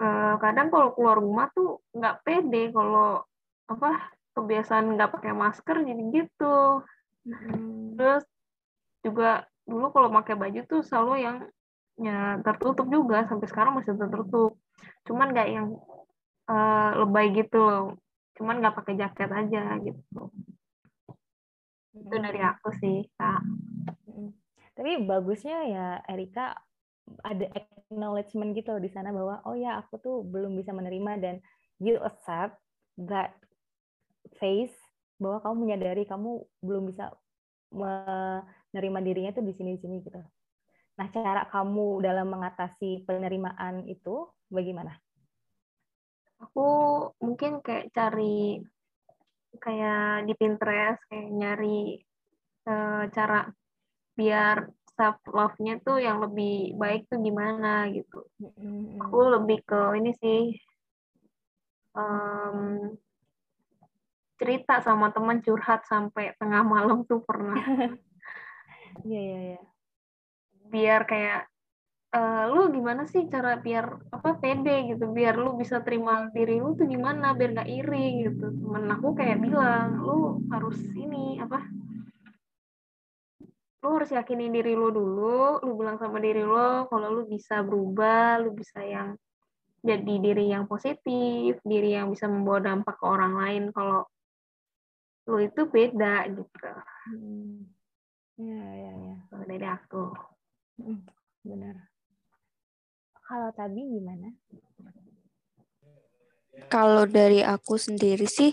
eh, kadang kalau keluar rumah tuh nggak pede kalau apa kebiasaan nggak pakai masker jadi gitu. Mm-mm. terus juga dulu kalau pakai baju tuh selalu yang ya tertutup juga sampai sekarang masih tertutup. Cuman nggak yang eh, lebay gitu loh. Cuman nggak pakai jaket aja gitu. Itu dari aku sih kak. Tapi bagusnya ya Erika ada acknowledgement gitu di sana bahwa oh ya aku tuh belum bisa menerima dan you accept that phase bahwa kamu menyadari kamu belum bisa menerima dirinya tuh di sini di sini gitu. Nah, cara kamu dalam mengatasi penerimaan itu bagaimana? aku mungkin kayak cari kayak di Pinterest kayak nyari eh, cara biar self love-nya tuh yang lebih baik tuh gimana gitu Mm-mm. aku lebih ke ini sih em, cerita sama teman curhat sampai tengah malam tuh pernah Iya, iya, iya. biar kayak eh, lu gimana sih cara biar apa pede gitu biar lu bisa terima diri lu tuh gimana biar nggak iri gitu temen aku kayak bilang lu harus ini apa lu harus yakinin diri lu dulu lu bilang sama diri lu kalau lu bisa berubah lu bisa yang jadi diri yang positif diri yang bisa membawa dampak ke orang lain kalau lu itu beda gitu Mm. Iya, iya, iya. kalau dari aku Mm, Benar. Kalau Tabi gimana? Kalau dari aku sendiri sih,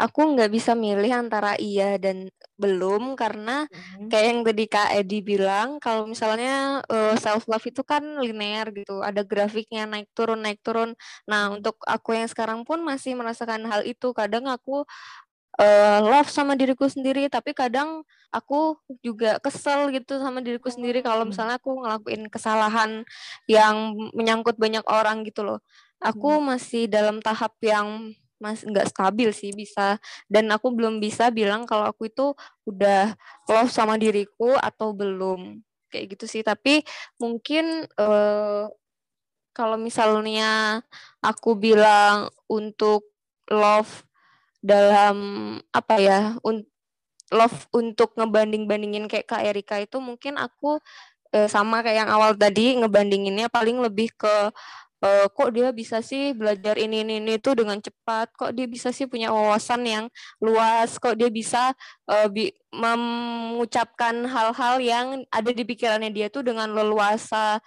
aku nggak bisa milih antara iya dan belum karena Mm. kayak yang tadi Kak Edi bilang, kalau misalnya self love itu kan linear gitu, ada grafiknya naik turun naik turun. Nah, Hmm. untuk aku yang sekarang pun masih merasakan hal itu. Kadang aku eh, love sama diriku sendiri, tapi kadang aku juga kesel gitu sama diriku sendiri kalau Hmm. misalnya aku ngelakuin kesalahan yang menyangkut banyak orang gitu loh. Aku masih dalam tahap yang masih nggak stabil sih bisa. Dan aku belum bisa bilang kalau aku itu udah love sama diriku atau belum. Kayak gitu sih. Tapi mungkin eh, kalau misalnya aku bilang untuk love dalam apa ya un- love untuk ngebanding-bandingin kayak Kak Erika itu mungkin aku eh, sama kayak yang awal tadi ngebandinginnya paling lebih ke eh, kok dia bisa sih belajar ini ini ini itu dengan cepat kok dia bisa sih punya wawasan yang luas kok dia bisa eh, bi- mengucapkan hal-hal yang ada di pikirannya dia tuh dengan leluasa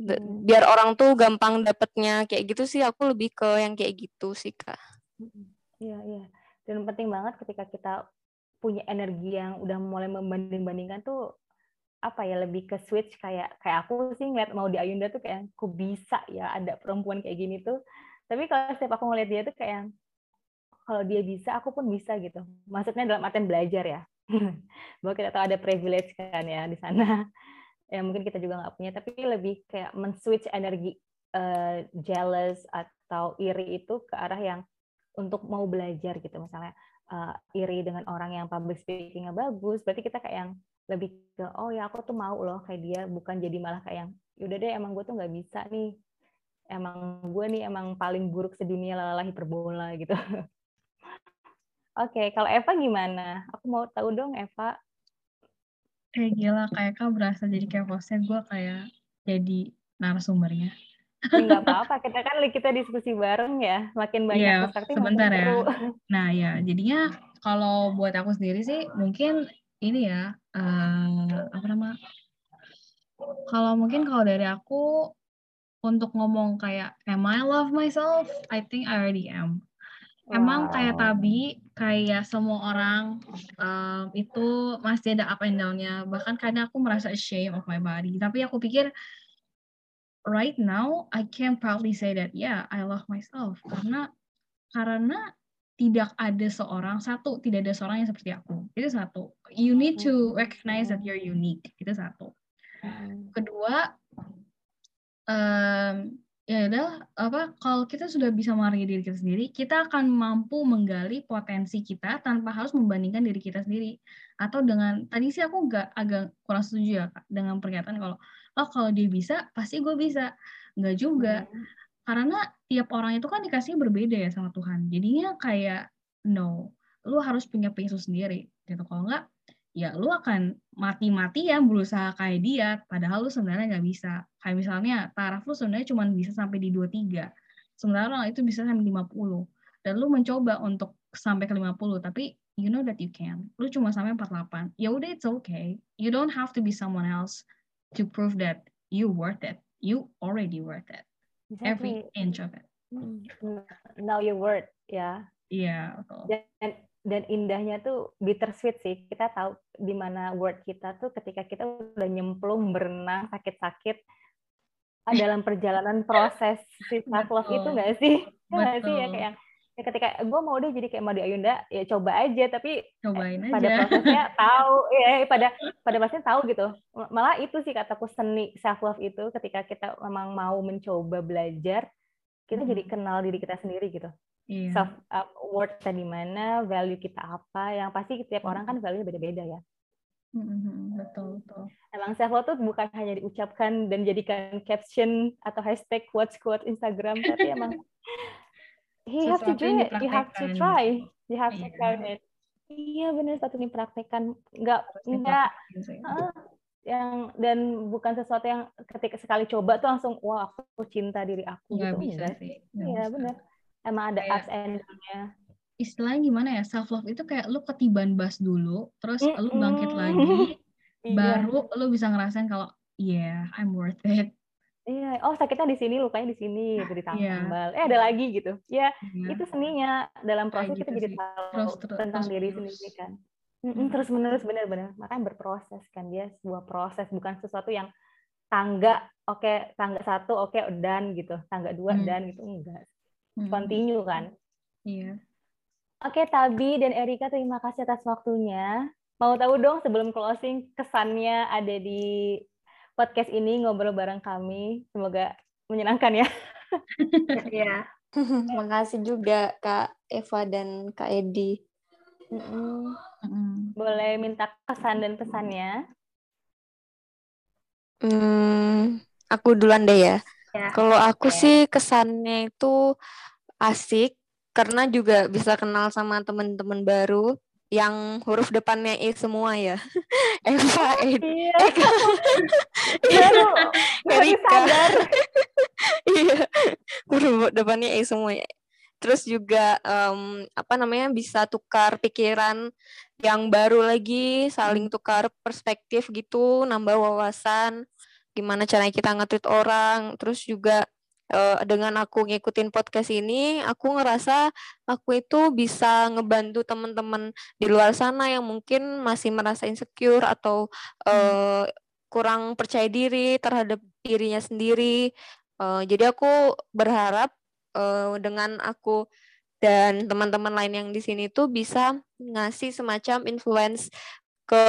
Hmm. biar orang tuh gampang dapetnya kayak gitu sih aku lebih ke yang kayak gitu sih kak Mm-mm. Iya, iya. Dan penting banget ketika kita punya energi yang udah mulai membanding-bandingkan tuh apa ya lebih ke switch kayak kayak aku sih ngeliat mau di Ayunda tuh kayak aku bisa ya ada perempuan kayak gini tuh. Tapi kalau setiap aku ngeliat dia tuh kayak kalau dia bisa aku pun bisa gitu. Maksudnya dalam artian belajar ya. Bahwa kita tahu ada privilege kan ya di sana. Ya mungkin kita juga nggak punya tapi lebih kayak men-switch energi eh, jealous atau iri itu ke arah yang untuk mau belajar gitu misalnya uh, iri dengan orang yang public speakingnya bagus berarti kita kayak yang lebih ke oh ya aku tuh mau loh kayak dia bukan jadi malah kayak yang yaudah deh emang gue tuh nggak bisa nih emang gue nih emang paling buruk sedunia lalala hiperbola gitu oke kalau Eva gimana aku mau tahu dong Eva Kayak gila, kayak kak berasa jadi kayak hostnya gue kayak jadi narasumbernya. Ya, nggak apa-apa kita kan kita diskusi bareng ya makin banyak Iya, perspektif sebentar ya. seru. Nah ya, jadinya kalau buat aku sendiri sih mungkin ini ya, eh, apa nama? Kalau mungkin kalau dari aku untuk ngomong kayak am I love myself? I think I already am. Emang kayak. Tabi, kayak semua orang um, itu masih ada up and down-nya. Bahkan kadang aku merasa ashamed of my body. Tapi aku pikir right now I can proudly say that yeah, I love myself. Karena karena tidak ada seorang satu, tidak ada seorang yang seperti aku. Itu satu. You need to recognize that you're unique. Itu satu. Kedua, em, ya udah apa kalau kita sudah bisa menghargai diri kita sendiri kita akan mampu menggali potensi kita tanpa harus membandingkan diri kita sendiri atau dengan tadi sih aku nggak agak kurang setuju ya Kak, dengan pernyataan kalau oh kalau dia bisa pasti gue bisa nggak juga karena tiap orang itu kan dikasih berbeda ya sama Tuhan. Jadinya kayak no lu harus punya lu sendiri. Gitu. Kalau nggak ya lu akan mati-matian berusaha kayak dia padahal lu sebenarnya nggak bisa. Kayak misalnya taraf lu sebenarnya cuma bisa sampai di 23 sementara orang itu bisa sampai 50 dan lu mencoba untuk sampai ke 50 tapi you know that you can. Lu cuma sampai 48 ya udah it's okay. You don't have to be someone else to prove that you worth it. You already worth it every Exactly. inch of it Hmm. Know your word ya. iya betul Dan dan indahnya tuh bittersweet sih. Kita tahu di mana word kita tuh ketika kita udah nyemplung berenang sakit-sakit ah, dalam perjalanan proses si self love itu Betul. nggak sih? Ya nggak sih ya kayak ya ketika gue mau deh jadi kayak Madi Ayunda ya coba aja. Tapi cobain pada aja. prosesnya tahu ya pada pada prosesnya tahu gitu. Malah itu sih kataku seni self love itu ketika kita memang mau mencoba belajar kita jadi Mhm. kenal diri kita sendiri gitu. Iya. Self uh, worth kita di mana value kita apa yang pasti setiap orang kan value beda-beda ya. Mhm, betul betul. Emang self love tuh bukan hanya diucapkan dan jadikan caption atau hashtag quotes quote Instagram tapi emang you have to do it. You have to try. You have to Iya. try it. Iya benar satu nggak Harus nggak sih. Ah, yang dan bukan sesuatu yang ketika sekali coba tuh langsung wah aku cinta diri aku nggak gitu. bisa sih. Nggak iya benar emang ada ups and down-nya. istilahnya gimana ya self love itu kayak lu ketiban bas dulu terus lu bangkit lagi Iya. baru lu bisa ngerasain kalau yeah I'm worth it iya oh sakitnya di sini lukanya di sini gitu Iya. ditambal eh ada lagi gitu. Ya Iya. itu seninya. Dalam Kayak proses kita gitu jadi sih. tahu Terus- terus- tentang terus diri sendiri kan. Mm-mm, terus menerus benar-benar makanya berproses kan dia sebuah proses. Bukan sesuatu yang tangga oke tangga satu oke dan gitu. Tangga dua Hmm. dan gitu. Enggak. Hmm, continue kan. Iya. Oke, Tabi dan Erika, terima kasih atas waktunya. Mau tahu dong sebelum closing kesannya ada di podcast ini ngobrol bareng kami. Semoga menyenangkan ya. Iya. Makasih juga Kak Eva dan Kak Edi. Boleh minta kesan dan pesannya? Hmm, aku duluan deh ya. Ya. Kalau aku Oke. sih kesannya itu asik karena juga bisa kenal sama teman-teman baru yang huruf depannya E semua ya. Eva, Edi, Iya. Baru, baru Erika. Iya, huruf depannya E semua ya. Terus juga em, apa namanya bisa tukar pikiran yang baru lagi, saling tukar perspektif gitu, nambah wawasan, gimana caranya kita nge-treat orang. Terus juga eh, dengan aku ngikutin podcast ini, aku ngerasa aku itu bisa ngebantu teman-teman di luar sana yang mungkin masih merasa insecure atau eh, kurang percaya diri terhadap dirinya sendiri. Eh, jadi aku berharap eh, dengan aku dan teman-teman lain yang di sini tuh bisa ngasih semacam influence ke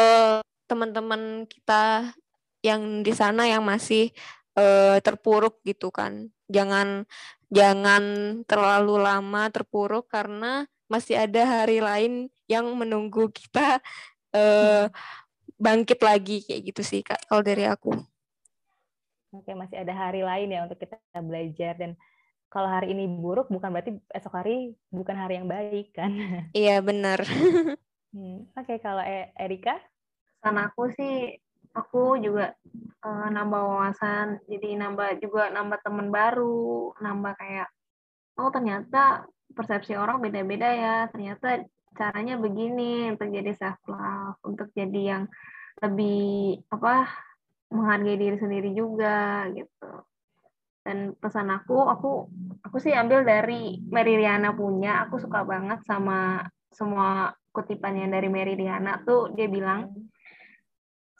teman-teman kita yang di sana yang masih eh, terpuruk gitu kan. Jangan jangan terlalu lama terpuruk karena masih ada hari lain yang menunggu kita eh, bangkit lagi kayak gitu sih Kak kalau dari aku. Oke, masih ada hari lain ya untuk kita belajar. Dan kalau hari ini buruk, bukan berarti esok hari bukan hari yang baik kan. Iya benar. Hmm, Oke, kalau E- Erika? Pesan aku sih, aku juga eh, nambah wawasan, jadi nambah juga nambah teman baru, nambah kayak, oh ternyata persepsi orang beda-beda ya, ternyata caranya begini untuk jadi self love, untuk jadi yang lebih apa menghargai diri sendiri juga gitu. Dan pesan aku, aku aku sih ambil dari Mary Riana punya. Aku suka banget sama semua kutipannya dari Mary Riana tuh dia bilang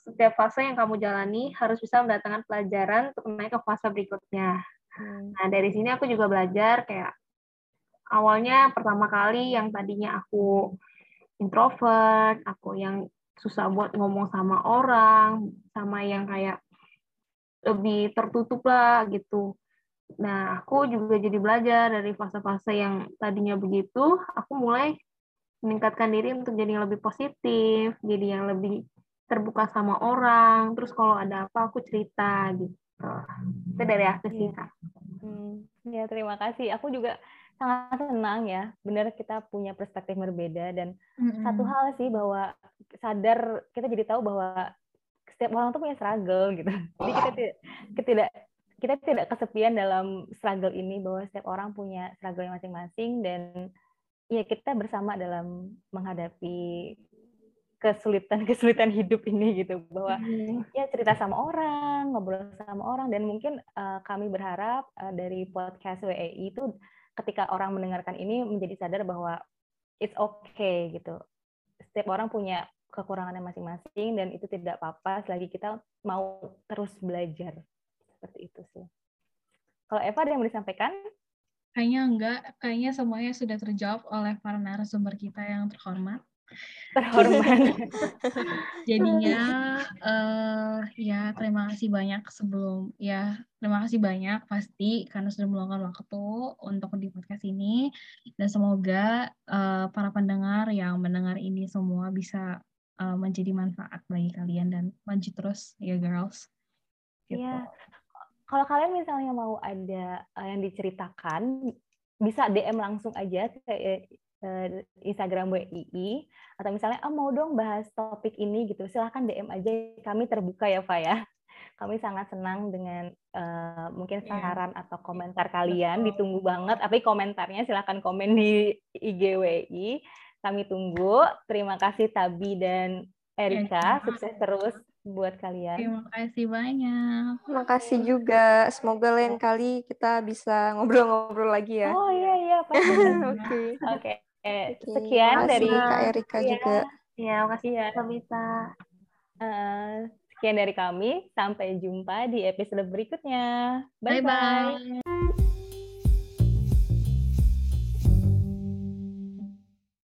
setiap fase yang kamu jalani harus bisa mendatangkan pelajaran untuk naik ke fase berikutnya. Hmm. Nah, dari sini aku juga belajar kayak awalnya pertama kali yang tadinya aku introvert, aku yang susah buat ngomong sama orang, sama yang kayak lebih tertutup lah gitu. Nah, aku juga jadi belajar dari fase-fase yang tadinya begitu, aku mulai meningkatkan diri untuk jadi yang lebih positif, jadi yang lebih terbuka sama orang, terus kalau ada apa aku cerita gitu. Itu dari aku sih, Kak. Hmm, ya terima kasih. Aku juga sangat senang ya. Benar kita punya perspektif berbeda dan mm-hmm. satu hal sih bahwa sadar kita jadi tahu bahwa setiap orang tuh punya struggle gitu. Jadi kita tidak kita tidak kita tidak kesepian dalam struggle ini bahwa setiap orang punya struggle masing-masing dan ya kita bersama dalam menghadapi kesulitan-kesulitan hidup ini gitu bahwa hmm. ya cerita sama orang ngobrol sama orang dan mungkin uh, kami berharap uh, dari podcast WEI itu ketika orang mendengarkan ini menjadi sadar bahwa it's okay gitu. Setiap orang punya kekurangannya masing-masing dan itu tidak apa-apa selagi kita mau terus belajar. Seperti itu sih. Kalau Eva ada yang mau disampaikan? Kayaknya enggak. Kayaknya semuanya sudah terjawab oleh para narasumber kita yang terhormat terhormat. Jadinya uh, ya terima kasih banyak sebelum ya terima kasih banyak pasti karena sudah meluangkan waktu untuk di podcast ini dan semoga uh, para pendengar yang mendengar ini semua bisa uh, menjadi manfaat bagi kalian dan maju terus ya girls. Gitu. Iya. Kalau kalian misalnya mau ada uh, yang diceritakan bisa DM langsung aja ke Instagram WII atau misalnya ah, mau dong bahas topik ini gitu silahkan DM aja kami terbuka ya Pak ya kami sangat senang dengan uh, mungkin iya. saran atau komentar kalian ditunggu banget tapi komentarnya silahkan komen di IGWI kami tunggu terima kasih Tabi dan Erika sukses terus buat kalian. Terima kasih banyak. Terima kasih juga. Semoga lain kali kita bisa ngobrol-ngobrol lagi ya. Oh iya iya Oke. Oke. Eh, sekian dari Kak Erika ya, juga. Ya, makasih ya Kabita. Uh, sekian dari kami. Sampai jumpa di episode berikutnya. Bye-bye.